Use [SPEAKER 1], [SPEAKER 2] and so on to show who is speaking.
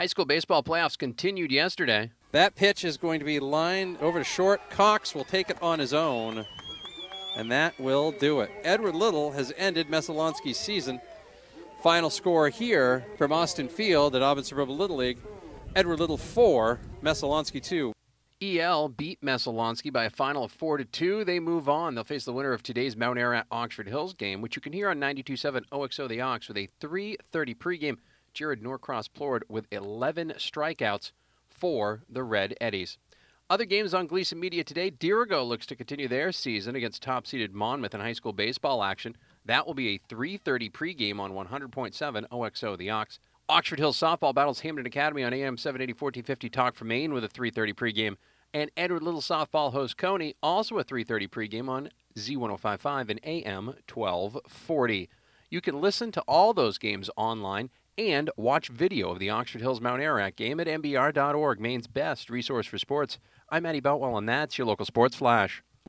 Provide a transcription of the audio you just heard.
[SPEAKER 1] High school baseball playoffs continued yesterday.
[SPEAKER 2] That pitch is going to be lined over to short. Cox will take it on his own, and that will do it. Edward Little has ended Messalonskee's season. Final score here from Austin Field at Auburn Suburban Little League. Edward Little 4, Messalonskee 2.
[SPEAKER 1] EL beat Messalonskee by a final of 4 to 2. They move on. They'll face the winner of today's Mount Ararat Oxford Hills game, which you can hear on 92.7 OXO The Ox with a 3:30 pregame. Jared Norcross Plord with 11 strikeouts for the Red Eddies. Other games on Gleason Media today. Dirigo looks to continue their season against top-seeded Monmouth in high school baseball action. That will be a 3:30 pregame on 100.7 OXO The Ox. Oxford Hills softball battles Hampton Academy on AM 780 1450 Talk from Maine with a 3:30 pregame, and Edward Little softball host Cony also a 3:30 pregame on Z1055 and AM 1240. You can listen to all those games online and watch video of the Oxford Hills Mount Ararat game at mbr.org, Maine's best resource for sports. I'm Matty Beltwell, and that's your local sports flash.